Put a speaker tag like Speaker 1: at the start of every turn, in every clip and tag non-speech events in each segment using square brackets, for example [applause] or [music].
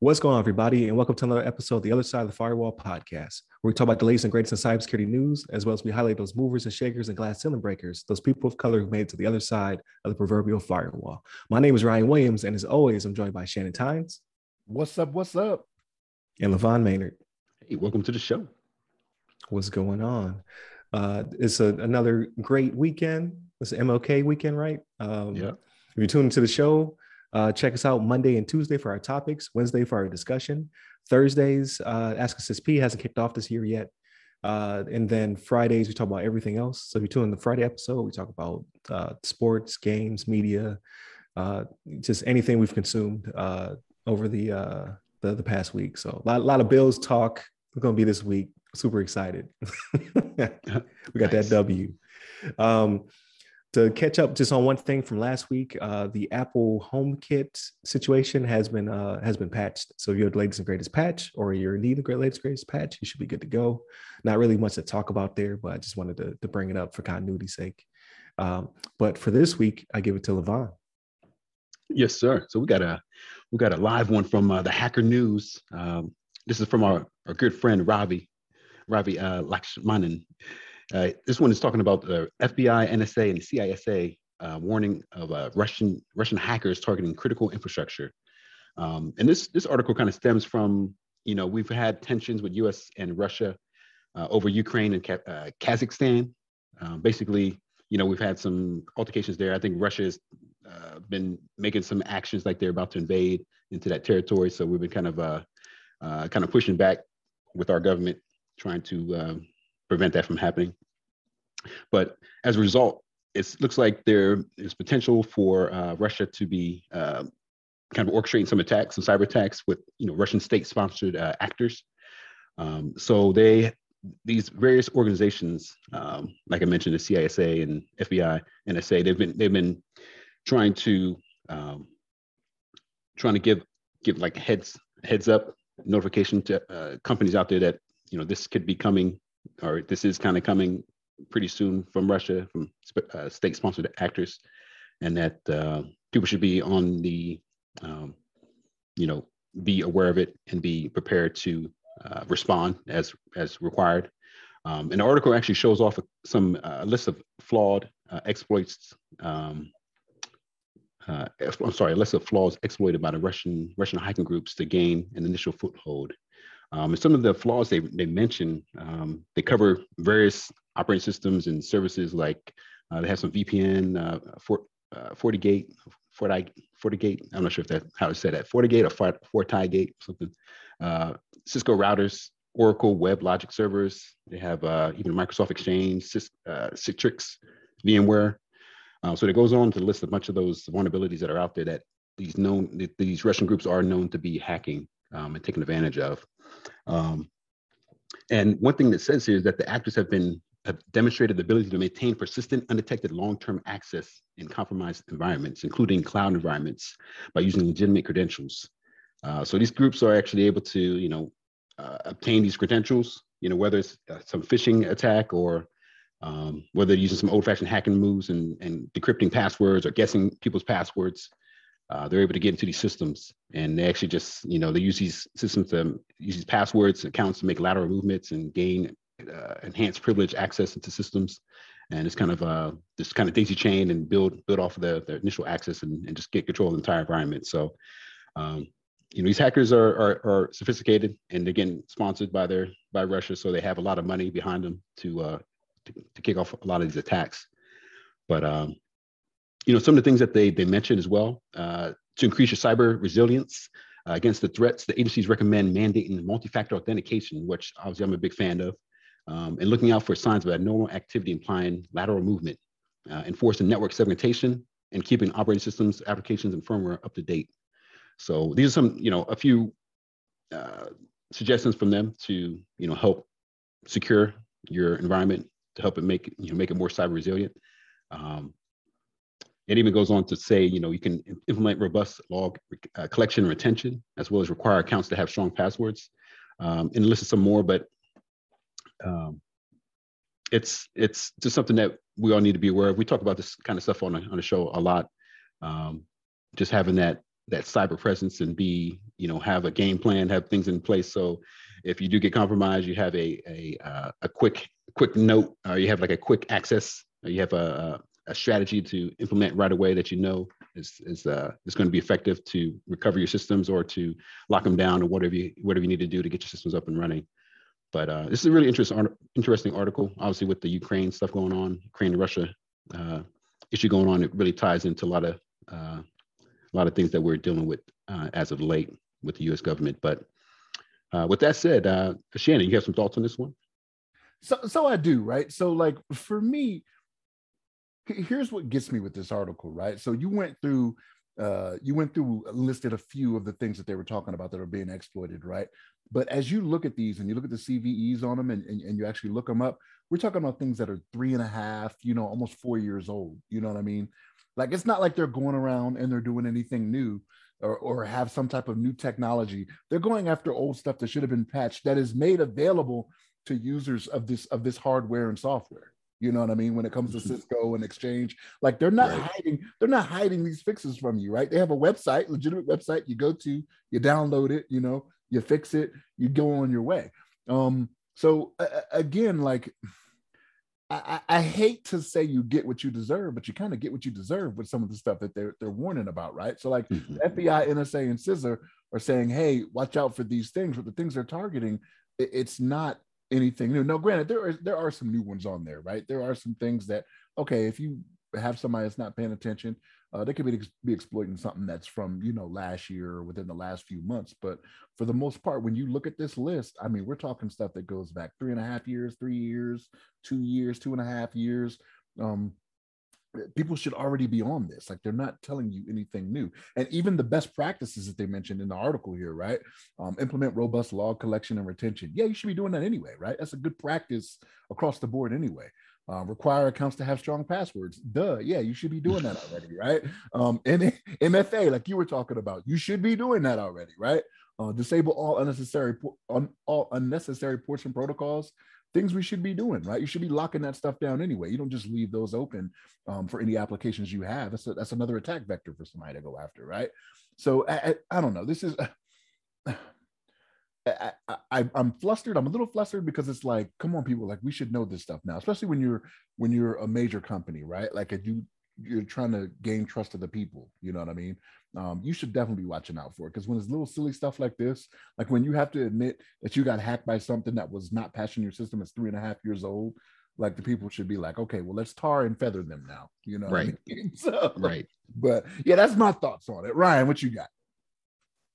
Speaker 1: What's going on, everybody, and welcome to another episode of the Other Side of the Firewall podcast, where we talk about the latest and greatest in cybersecurity news, as well as we highlight those movers and shakers and glass ceiling breakers, those people of color who made it to the other side of the proverbial firewall. My name is Ryan Williams, and as always, I'm joined by Shannon Tynes.
Speaker 2: What's up? What's up?
Speaker 1: And LeVon Maynard.
Speaker 3: Hey, welcome to the show.
Speaker 1: What's going on? Uh, it's a, another great weekend. It's an MLK weekend, right?
Speaker 3: Um, yeah.
Speaker 1: If you're tuning to the show, uh, check us out Monday and Tuesday for our topics, Wednesday for our discussion. Thursdays, uh, Ask Us SP hasn't kicked off this year yet. Uh, and then Fridays, we talk about everything else. So if you tune in the Friday episode, we talk about uh, sports, games, media, uh, just anything we've consumed uh, over the, uh, the, the past week. So a lot, a lot of Bills talk. We're going to be this week. Super excited. [laughs] we got nice. that W. Um, to catch up just on one thing from last week, uh, the Apple HomeKit situation has been uh, has been patched. So if you're the latest and greatest patch, or you're in need of the latest greatest patch, you should be good to go. Not really much to talk about there, but I just wanted to, to bring it up for continuity's sake. Um, but for this week, I give it to LeVon.
Speaker 3: Yes, sir. So we got a we got a live one from uh, the Hacker News. Um, this is from our, our good friend Ravie Ravie uh, Lakshmanan. Uh, this one is talking about the FBI, NSA, and CISA uh, warning of uh, Russian Russian hackers targeting critical infrastructure. Um, and this this article kind of stems from you know we've had tensions with U.S. and Russia uh, over Ukraine and uh, Kazakhstan. Um, basically, you know we've had some altercations there. I think Russia has been making some actions like they're about to invade into that territory. So we've been kind of kind of pushing back with our government, trying to um, prevent that from happening. But as a result, it looks like there is potential for uh, Russia to be uh, kind of orchestrating some attacks, some cyber attacks with you know Russian state-sponsored uh, actors. Um, so they these various organizations, um, like I mentioned, the CISA and FBI, NSA, they've been they've been trying to um, trying to give give like heads heads up notification to uh, companies out there that you know this could be coming or this is kind of coming pretty soon from Russia, from uh, state-sponsored actors, and that uh, people should be on the, um, you know, be aware of it and be prepared to uh, respond as as required. Um, article actually shows off some uh, list of flawed uh, exploits. Um, uh, I'm sorry, a list of flaws exploited by the Russian Russian hacking groups to gain an initial foothold um, and some of the flaws they, they mention, um, they cover various operating systems and services like uh, they have some VPN, uh, for, uh, FortiGate, Forti, FortiGate. I'm not sure if that how to say that. FortiGate or Fort, FortiGate, something. Uh, Cisco routers, Oracle WebLogic servers. They have uh, even Microsoft Exchange, Cis, uh, Citrix, VMware. Uh, so it goes on to list a bunch of those vulnerabilities that are out there that these known these Russian groups are known to be hacking um, and taking advantage of. Um, and one thing that says here is that the actors have been have demonstrated the ability to maintain persistent, undetected long-term access in compromised environments, including cloud environments, by using legitimate credentials. Uh, so these groups are actually able to, you know, uh, obtain these credentials. You know, whether it's uh, some phishing attack or um, whether using some old-fashioned hacking moves and, and decrypting passwords or guessing people's passwords uh, they're able to get into these systems. And they actually just you know they use these systems to use these passwords accounts to make lateral movements and gain uh, enhanced privilege access into systems. And it's kind of uh this kind of daisy chain and build build off of the, the initial access and, and just get control of the entire environment. So um, you know these hackers are, are, are sophisticated and again sponsored by their by russia. So they have a lot of money behind them to uh to, to kick off a lot of these attacks. But um you know, some of the things that they, they mentioned as well, uh, to increase your cyber resilience uh, against the threats, the agencies recommend mandating multi-factor authentication, which obviously I'm a big fan of, um, and looking out for signs of abnormal activity implying lateral movement, uh, enforcing network segmentation, and keeping operating systems, applications, and firmware up to date. So these are some, you know, a few uh, suggestions from them to, you know, help secure your environment to help it make, you know, make it more cyber resilient. Um, it even goes on to say, you know, you can implement robust log uh, collection and retention, as well as require accounts to have strong passwords, um, and list some more. But um, it's it's just something that we all need to be aware of. We talk about this kind of stuff on a, on the show a lot. um, just having that that cyber presence and be you know have a game plan, have things in place. So if you do get compromised, you have a a uh, a quick quick note, or you have like a quick access, you have a, a strategy to implement right away that you know is is uh, is going to be effective to recover your systems or to lock them down or whatever you whatever you need to do to get your systems up and running. But uh, this is a really interesting interesting article. Obviously, with the Ukraine stuff going on, Ukraine and Russia uh, issue going on, it really ties into a lot of uh, a lot of things that we're dealing with uh, as of late with the U.S. government. But uh, with that said, uh, Shannon, you have some thoughts on this one?
Speaker 2: So, so I do, right? So, like for me, here's what gets me with this article, right? So you went through uh, you went through listed a few of the things that they were talking about that are being exploited, right? But as you look at these and you look at the CVEs on them and, and, and, you actually look them up, we're talking about things that are three and a half, you know, almost four years old. You know what I mean? Like it's not like they're going around and they're doing anything new or, or have some type of new technology. They're going after old stuff that should have been patched that is made available to users of this of this hardware and software. You know what I mean? When it comes to mm-hmm. Cisco and Exchange, like they're not right. hiding, they're not hiding these fixes from you, right? They have a website, legitimate website. You go to, you download it, you know, you fix it, you go on your way. Um, so uh, again, like I, I, hate to say you get what you deserve, but you kind of get what you deserve with some of the stuff that they're they're warning about, right? So like mm-hmm. FBI, NSA, and CISA are saying, hey, watch out for these things, but the things they're targeting, it, it's not anything new. No, granted, there are there are some new ones on there, right? There are some things that okay, if you have somebody that's not paying attention, uh, they could be be exploiting something that's from you know last year or within the last few months. But for the most part, when you look at this list, I mean, we're talking stuff that goes back three and a half years, three years, two years, two and a half years. Um, people should already be on this. Like they're not telling you anything new. And even the best practices that they mentioned in the article here right? Um, implement robust log collection and retention. Yeah you should be doing that anyway right? That's a good practice across the board anyway. Uh, require accounts to have strong passwords. Duh yeah you should be doing that already right? Um, and mfa like you were talking about you should be doing that already right uh, disable all unnecessary all unnecessary portion protocols things we should be doing, right? You should be locking that stuff down anyway. You don't just leave those open um, for any applications you have. That's a, that's another attack vector for somebody to go after, right? So I, I, I don't know. This is. [sighs] I, I, I'm flustered. I'm a little flustered because it's like, come on, people, like we should know this stuff now, especially when you're when you're a major company, right? Like if you you're trying to gain trust of the people. You know what I mean? Um, you should definitely be watching out for it because when it's little silly stuff like this, like when you have to admit that you got hacked by something that was not patching your system, it's three and a half years old. Like the people should be like, okay, well, let's tar and feather them now. You know,
Speaker 3: right? I mean? [laughs]
Speaker 2: so,
Speaker 3: right.
Speaker 2: But yeah, that's my thoughts on it. Ryan, what you got?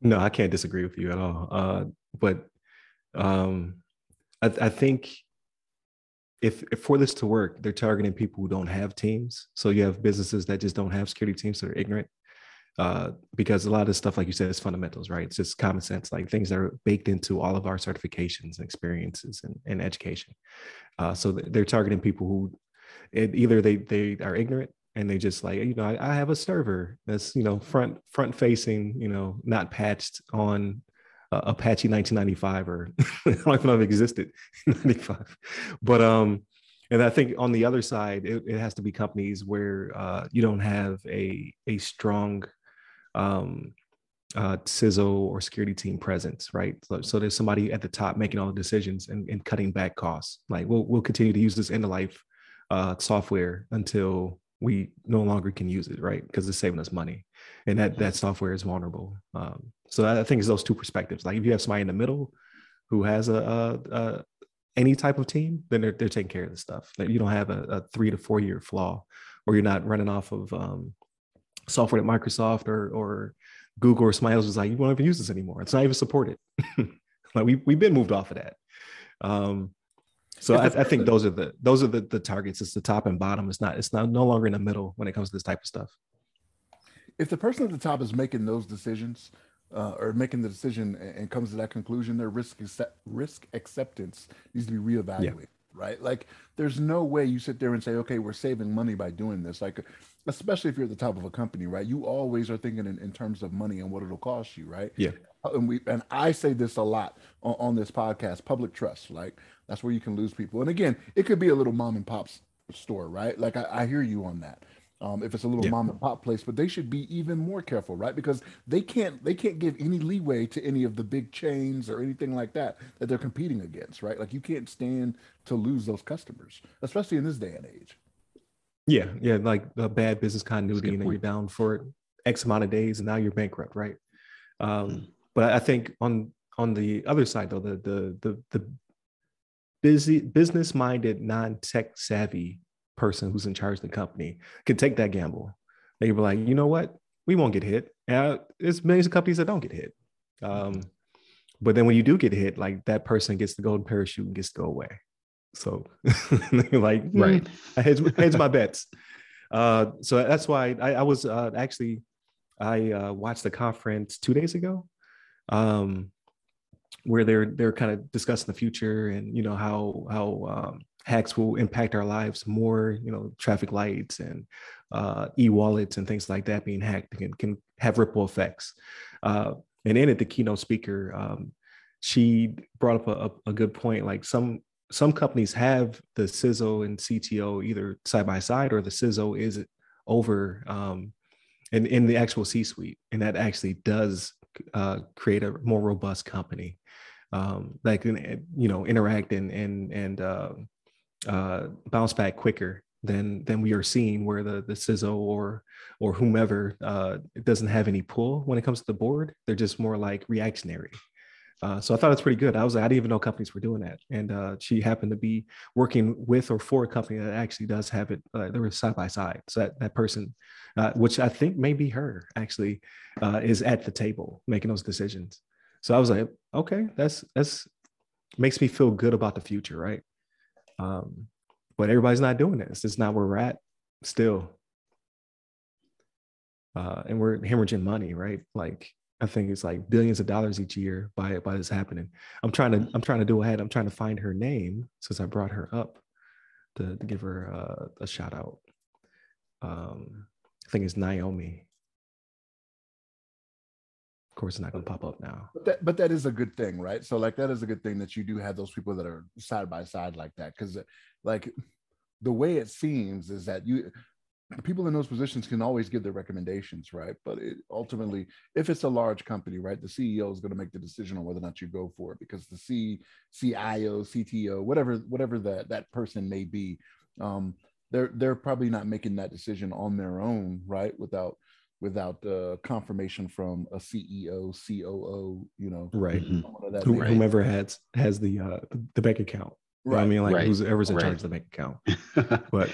Speaker 1: No, I can't disagree with you at all. Uh, but um, I, I think if, if, for this to work, they're targeting people who don't have teams. So you have businesses that just don't have security teams that are ignorant. Uh, because a lot of stuff, like you said, is fundamentals, right? It's just common sense, like things that are baked into all of our certifications and experiences and, and education. Uh, so they're targeting people who it, either they they are ignorant and they just like you know I, I, have a server that's you know front front facing you know not patched on uh, Apache 1995 or [laughs] I don't even know if it existed in 95 but um and I think on the other side it, it has to be companies where uh, you don't have a a strong um, uh, CISO or security team presence, right? So, so, there's somebody at the top making all the decisions and, and cutting back costs. Like we'll we'll continue to use this end of life uh, software until we no longer can use it, right? Because it's saving us money, and that that software is vulnerable. Um, so I think it's those two perspectives. Like if you have somebody in the middle who has a, a, a any type of team, then they're they're taking care of the stuff. That you don't have a, a, three to four year flaw, or you're not running off of um, software at Microsoft or or Google or somebody else was like, you won't even use this anymore. It's not even supported. [laughs] like we we've been moved off of that. Um, so I, I, think [laughs] those are the those are the, the targets. It's the top and bottom. It's not it's not no longer in the middle when it comes to this type of stuff.
Speaker 2: If the person at the top is making those decisions uh, or making the decision and comes to that conclusion, their risk accept, risk acceptance needs to be reevaluated. Yeah right? Like, there's no way you sit there and say, okay, we're saving money by doing this. Like, especially if you're at the top of a company, right? You always are thinking in, in terms of money and what it'll cost you, right?
Speaker 1: Yeah.
Speaker 2: Uh, and we and I say this a lot on, on this podcast, public trust. Like that's where you can lose people. And again, it could be a little mom and pop's store, right? Like I, I hear you on that. Um, if it's a little yeah. mom and pop place, but they should be even more careful, right? Because they can't they can't give any leeway to any of the big chains or anything like that that they're competing against, right? Like you can't stand to lose those customers, especially in this day and age.
Speaker 1: Yeah, yeah, like a bad business continuity, and you're down for X amount of days, and now you're bankrupt, right? Um, mm. But I think on on the other side, though, the the the the busy business minded, non tech savvy person who's in charge of the company could take that gamble. They could be like, you know what, we won't get hit. And there's millions of companies that don't get hit. Um, but then when you do get hit, like that person gets the golden parachute and gets to go away. So [laughs] like, hmm, right, I hedge, hedge my bets. Uh, so that's why I, I was uh, actually I uh, watched the conference two days ago, um, where they're they're kind of discussing the future and you know how how um, hacks will impact our lives more. You know, traffic lights and uh, e-wallets and things like that being hacked can, can have ripple effects. Uh, and then at the keynote speaker, um, she brought up a, a, good point. Like some some companies have the CISO and CTO either side by side, or the CISO is over um, in in the actual C-suite, and that actually does uh, create a more robust company um, that can you know interact and and and uh, bounce back quicker than than we are seeing where the the CISO or or whomever uh, doesn't have any pull when it comes to the board. They're just more like reactionary. Uh, so I thought it's pretty good. I was like, I didn't even know companies were doing that. And uh, she happened to be working with or for a company that actually does have it. Uh, they were side by side. So that, that person, uh, which I think may be her actually, uh, is at the table making those decisions. So I was like, okay, that's, that's makes me feel good about the future. Right. Um, but everybody's not doing this. It's not where we're at still. Uh, and we're hemorrhaging money, right? Like I think it's like billions of dollars each year by by this happening. I'm trying to I'm trying to do ahead. I'm trying to find her name since I brought her up to, to give her uh, a shout out. Um, I think it's Naomi. Of course, it's not going to pop up now.
Speaker 2: But that, but that is a good thing, right? So, like, that is a good thing that you do have those people that are side by side like that. Because, like, the way it seems is that you people in those positions can always give their recommendations, right? But it, ultimately, if it's a large company, right, the CEO is going to make the decision on whether or not you go for it because the C, CIO, CTO, whatever, whatever that that person may be, um, they're they're probably not making that decision on their own, right? Without without uh, confirmation from a CEO, COO, you know,
Speaker 1: right? Mm-hmm. Whomever has has the uh, the bank account. Right. I mean, like right. who's ever's in right. charge of the bank account. [laughs] but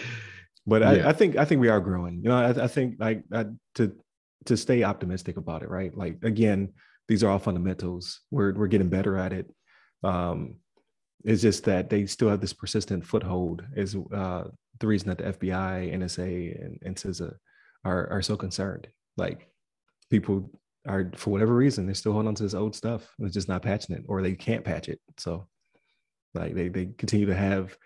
Speaker 1: but yeah. I, I, think I think we are growing. You know, I, I think like I, to to stay optimistic about it, right? Like again, these are all fundamentals. We're we're getting better at it. Um, it's just that they still have this persistent foothold. Is uh, the reason that the FBI, NSA, and, and CISA are are so concerned. Like people are for whatever reason they're still holding on to this old stuff. They're just not patching it, or they can't patch it. So, like they they continue to have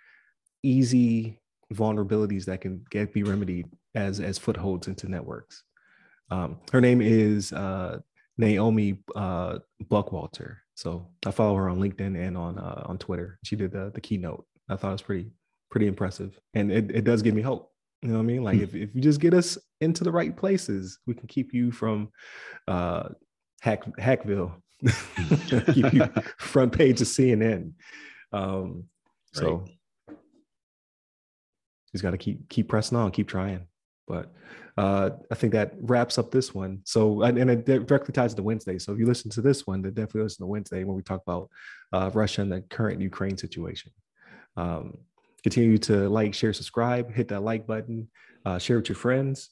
Speaker 1: easy vulnerabilities that can get be remedied as as footholds into networks. Um, her name is uh, Naomi uh, Buckwalter. So I follow her on LinkedIn and on uh, on Twitter. She did the the keynote. I thought it was pretty pretty impressive, and it, it does give me hope. You know what I mean? Like mm if, if you just get us into the right places, we can keep you from uh, Hack Hackville, [laughs] keep you [laughs] front page of CNN. Um, so right he's got to keep keep pressing on, keep trying. But uh, I think that wraps up this one. So and, and, it directly ties to Wednesday. So if you listen to this one, then definitely listen to Wednesday when we talk about uh, Russia and the current Ukraine situation. Um, continue to like, share, subscribe, hit that like button, uh, share with your friends.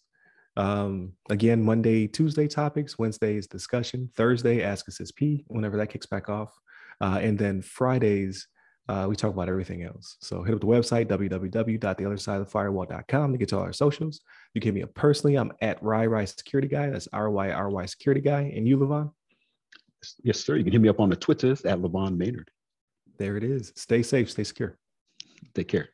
Speaker 1: Um, again, Monday, Tuesday topics, Wednesday is discussion, Thursday, Ask a P whenever that kicks back off. Uh, and then Fridays, uh, we talk about everything else. So hit up the website, www.theothersideofthefirewall.com to get to all our socials. You can hit me up personally. I'm at Ry Security Guy. That's R-Y-R-Y Security Guy. And you, LeVon?
Speaker 3: Yes, sir. You can hit me up on the Twitters at LeVon Maynard.
Speaker 1: There it is. Stay safe, stay secure.
Speaker 3: Take care.